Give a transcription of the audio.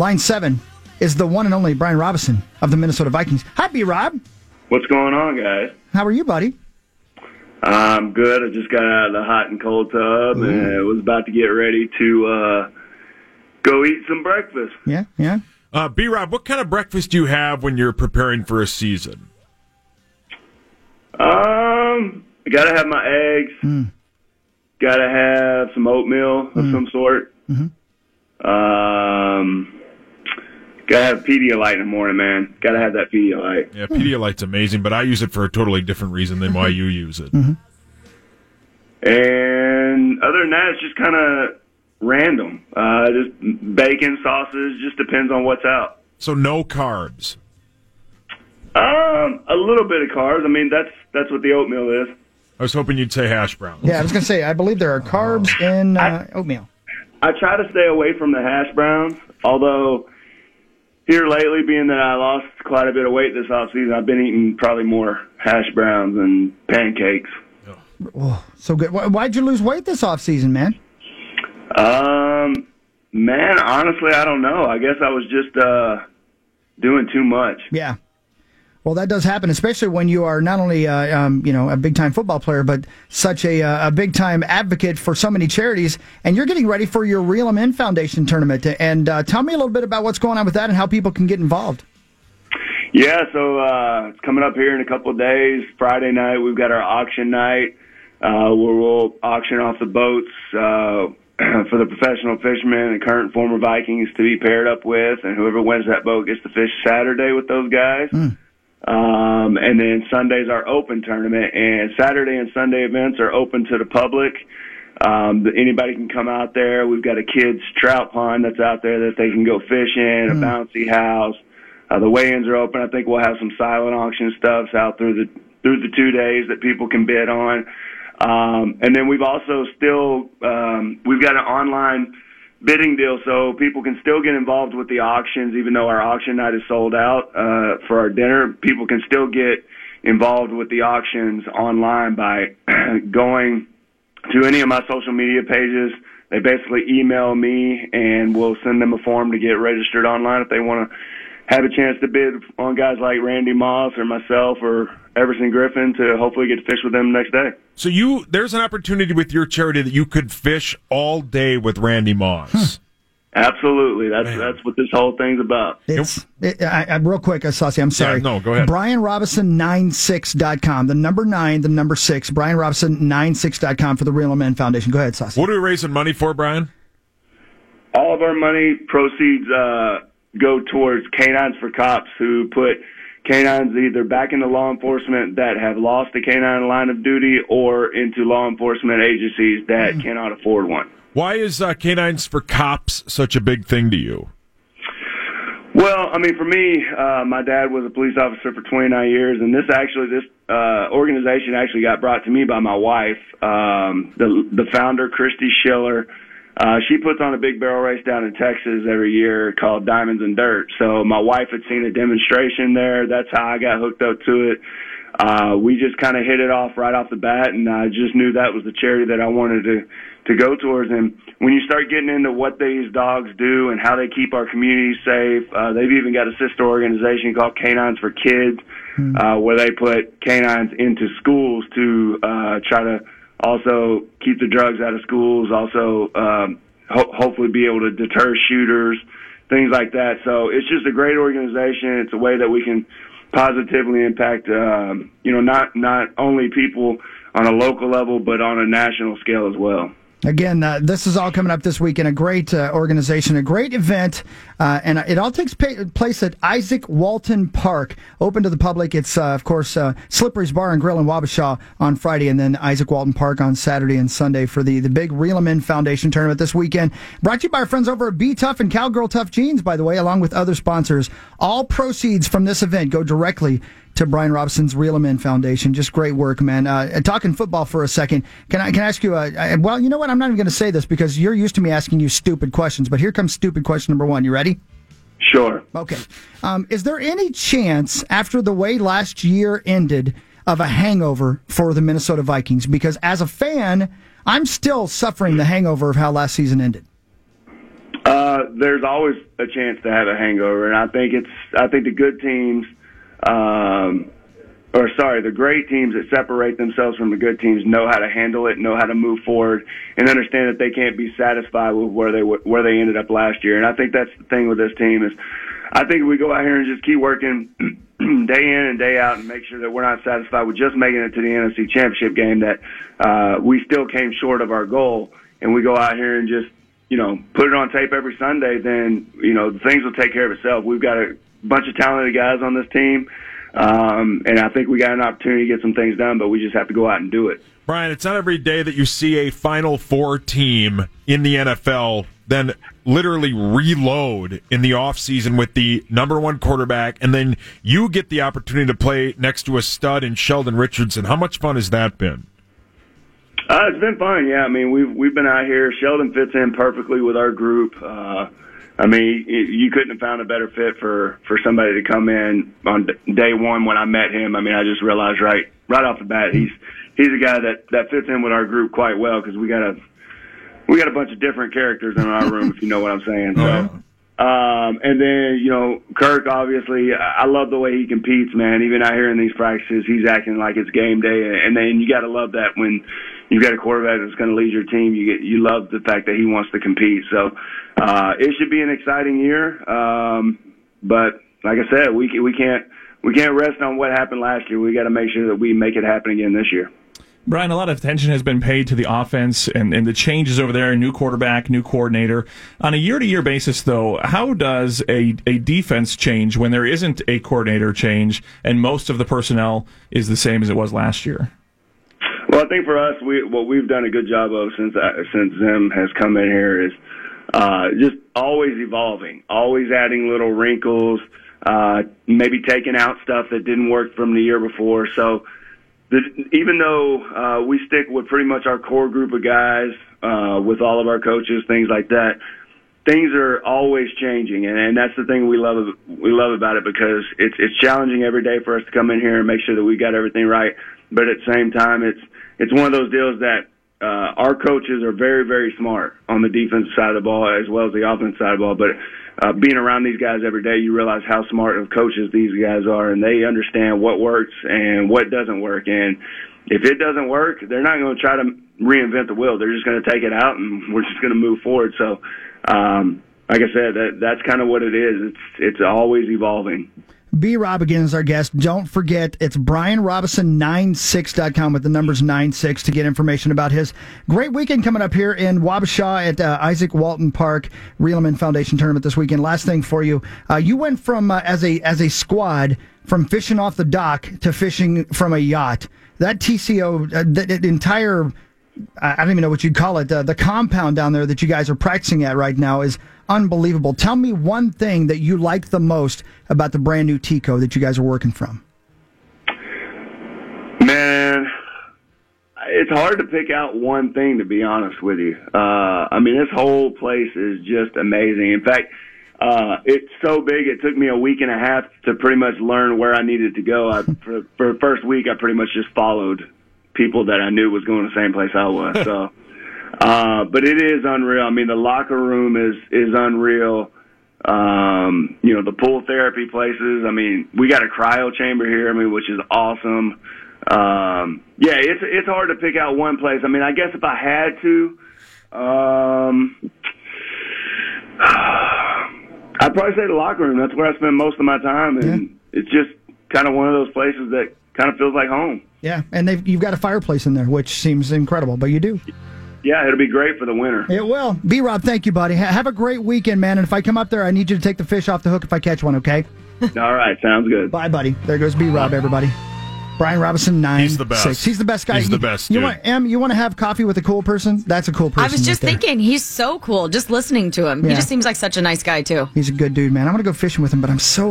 Line seven is the one and only Brian Robison of the Minnesota Vikings. Hi, B Rob. What's going on, guys? How are you, buddy? I'm good. I just got out of the hot and cold tub and was about to get ready to uh, go eat some breakfast. Yeah, yeah. Uh, B Rob, what kind of breakfast do you have when you're preparing for a season? Um, I gotta have my eggs. Gotta have some oatmeal of some sort. Um, gotta have Pedialyte in the morning, man. Gotta have that Pedialyte. Yeah, Pedialyte's amazing, but I use it for a totally different reason than why you use it. And other than that, it's just kind of random. Uh, just bacon, sausage, just depends on what's out. So no carbs. Um, a little bit of carbs. I mean, that's that's what the oatmeal is. I was hoping you'd say hash browns. Yeah, I was going to say, I believe there are carbs in uh, oatmeal. I try to stay away from the hash browns, although here lately, being that I lost quite a bit of weight this off season, I've been eating probably more hash browns and pancakes. Oh, so good. Why- Why'd you lose weight this off season, man? Um, man, honestly, I don't know. I guess I was just uh doing too much. Yeah. Well, that does happen, especially when you are not only uh, um, you know a big time football player, but such a, uh, a big time advocate for so many charities. And you're getting ready for your Reel 'Em In Foundation tournament. And uh, tell me a little bit about what's going on with that and how people can get involved. Yeah, so uh, it's coming up here in a couple of days. Friday night, we've got our auction night uh, where we'll auction off the boats uh, for the professional fishermen and current former Vikings to be paired up with, and whoever wins that boat gets to fish Saturday with those guys. Um, and then Sunday's our open tournament, and Saturday and Sunday events are open to the public. Um, anybody can come out there. We've got a kids trout pond that's out there that they can go fish in, a bouncy house. Uh, the weigh-ins are open. I think we'll have some silent auction stuffs out through the through the two days that people can bid on. Um, and then we've also still um, we've got an online bidding deal, so people can still get involved with the auctions, even though our auction night is sold out uh, for our dinner. People can still get involved with the auctions online by going to any of my social media pages. They basically email me, and we'll send them a form to get registered online if they want to have a chance to bid on guys like Randy Moss or myself or Everson Griffen to hopefully get to fish with them the next day. So you, there's an opportunity with your charity that you could fish all day with Randy Moss. Absolutely, that's that's what this whole thing's about. It's it, I, I, real quick, uh, Saucy. I'm sorry. no, go ahead. Brian Robison 96.com. The number nine, the number six. Brian Robison 96.com for the Reel 'Em In Foundation. Go ahead, Saucy. What are we raising money for, Brian? All of our money proceeds uh, go towards Canines for Cops, who put canines either back into law enforcement that have lost the canine line of duty or into law enforcement agencies that cannot afford one. Why is uh, Canines for Cops such a big thing to you? Well, I mean, for me, uh, my dad was a police officer for 29 years, and this actually, this uh, organization actually got brought to me by my wife, um, the the founder, Christy Schiller. Uh, she puts on a big barrel race down in Texas every year called Diamonds and Dirt. So my wife had seen a demonstration there. That's how I got hooked up to it. Uh, we just kind of hit it off right off the bat, and I just knew that was the charity that I wanted to to go towards. And when you start getting into what these dogs do and how they keep our communities safe, uh, they've even got a sister organization called Canines for Kids, uh, where they put canines into schools to uh, try to also keep the drugs out of schools, also um, ho- hopefully be able to deter shooters, things like that. So it's just a great organization. It's a way that we can positively impact, um, you know, not not only people on a local level, but on a national scale as well. Again, uh, this is all coming up this week in a great uh, organization, a great event, uh, and it all takes pa- place at Isaac Walton Park, open to the public. It's, uh, of course, uh, Slippery's Bar and Grill in Wabasha on Friday, and then Isaac Walton Park on Saturday and Sunday for the, the big Reel 'em In Foundation tournament this weekend. Brought to you by our friends over at B Tuff and Cowgirl Tuff Jeans, by the way, along with other sponsors. All proceeds from this event go directly to Brian Robison's Reel 'em In Foundation. Just great work, man. Uh, talking football for a second, can I can I ask you? A, I- well, you know what? I'm not even going to say this because you're used to me asking you stupid questions. But here comes stupid question number one. You ready? Sure. Okay. Um, is there any chance after the way last year ended of a hangover for the Minnesota Vikings? Because as a fan, I'm still suffering the hangover of how last season ended. Uh, there's always a chance to have a hangover, and I think it's I think the good teams, um, or sorry, the great teams that separate themselves from the good teams know how to handle it, know how to move forward, and understand that they can't be satisfied with where they where they ended up last year. And I think that's the thing with this team is, I think we go out here and just keep working day in and day out and make sure that we're not satisfied with just making it to the NFC Championship game. That uh, we still came short of our goal, and we go out here and just you know, put it on tape every Sunday, then, you know, things will take care of itself. We've got a bunch of talented guys on this team. Um, and I think we got an opportunity to get some things done, but we just have to go out and do it. Brian, it's not every day that you see a Final Four team in the NFL then literally reload in the offseason with the number one quarterback, and then you get the opportunity to play next to a stud in Sheldon Richardson. How much fun has that been? Uh, it's been fun. Yeah, I mean we've we've been out here. Sheldon fits in perfectly with our group. Uh, I mean, you couldn't have found a better fit for for somebody to come in on day one when I met him. I mean, I just realized right right off the bat he's he's a guy that that fits in with our group quite well because we got a we got a bunch of different characters in our room if you know what I'm saying. So. Uh-huh. Um, and then, you know, Kirk, obviously, I love the way he competes, man. Even out here in these practices, he's acting like it's game day. And then you got to love that when you've got a quarterback that's going to lead your team. You get you love the fact that he wants to compete. So uh, it should be an exciting year. Um, but like I said, we we can't we can't rest on what happened last year. We got to make sure that we make it happen again this year. Brian, a lot of attention has been paid to the offense and, and the changes over there, new quarterback, new coordinator. On a year to year basis, though, how does a, a defense change when there isn't a coordinator change and most of the personnel is the same as it was last year? Well, I think for us, we what we've done a good job of since since Zim has come in here is uh, just always evolving, always adding little wrinkles, uh, maybe taking out stuff that didn't work from the year before. So the, even though uh, we stick with pretty much our core group of guys, uh, with all of our coaches, things like that, things are always changing, and, and that's the thing we love we love about it because it's it's challenging every day for us to come in here and make sure that we got everything right. But at the same time, it's it's one of those deals that uh, our coaches are very, very smart on the defensive side of the ball as well as the offensive side of the ball. But uh, being around these guys every day, you realize how smart of coaches these guys are, and they understand what works and what doesn't work. And if it doesn't work, they're not going to try to reinvent the wheel. They're just going to take it out, and we're just going to move forward. So, um, like I said, that, that's kind of what it is. It's it's always evolving. B Rob again is our guest. Don't forget, it's BrianRobison96.com with the numbers 96 to get information about his great weekend coming up here in Wabasha at uh, Isaac Walton Park Reel 'Em In Foundation tournament this weekend. Last thing for you, uh, you went from uh, as a as a squad from fishing off the dock to fishing from a yacht. That TCO, uh, that entire I don't even know what you'd call it. Uh, the compound down there that you guys are practicing at right now is unbelievable. Tell me one thing that you like the most about the brand new TCO that you guys are working from. Man, it's hard to pick out one thing to be honest with you. Uh, I mean, this whole place is just amazing. In fact, uh, it's so big. It took me a week and a half to pretty much learn where I needed to go. I, for, for the first week, I pretty much just followed people that I knew was going the same place I was. So, uh, but it is unreal. I mean, the locker room is is unreal. Um, you know, the pool therapy places. I mean, we got a cryo chamber here. I mean, which is awesome. Um, yeah, it's it's hard to pick out one place. I mean, I guess if I had to, um, I'd probably say the locker room. That's where I spend most of my time, and yeah. it's just kind of one of those places that kind of feels like home. Yeah, and they've, you've got a fireplace in there, which seems incredible, but you do. Yeah, it'll be great for the winter. It will. B Rob, thank you, buddy. have a great weekend, man. And if I come up there, I need you to take the fish off the hook if I catch one, okay? All right, sounds good. Bye, buddy. There goes B Rob, everybody. Brian Robison, nine. He's the best. Six. He's the best guy. He's the best. You, you want Em? You want to have coffee with a cool person? That's a cool person. I was just right thinking, he's so cool. Just listening to him, yeah. he just seems like such a nice guy too. He's a good dude, man. I'm gonna go fishing with him, but I'm so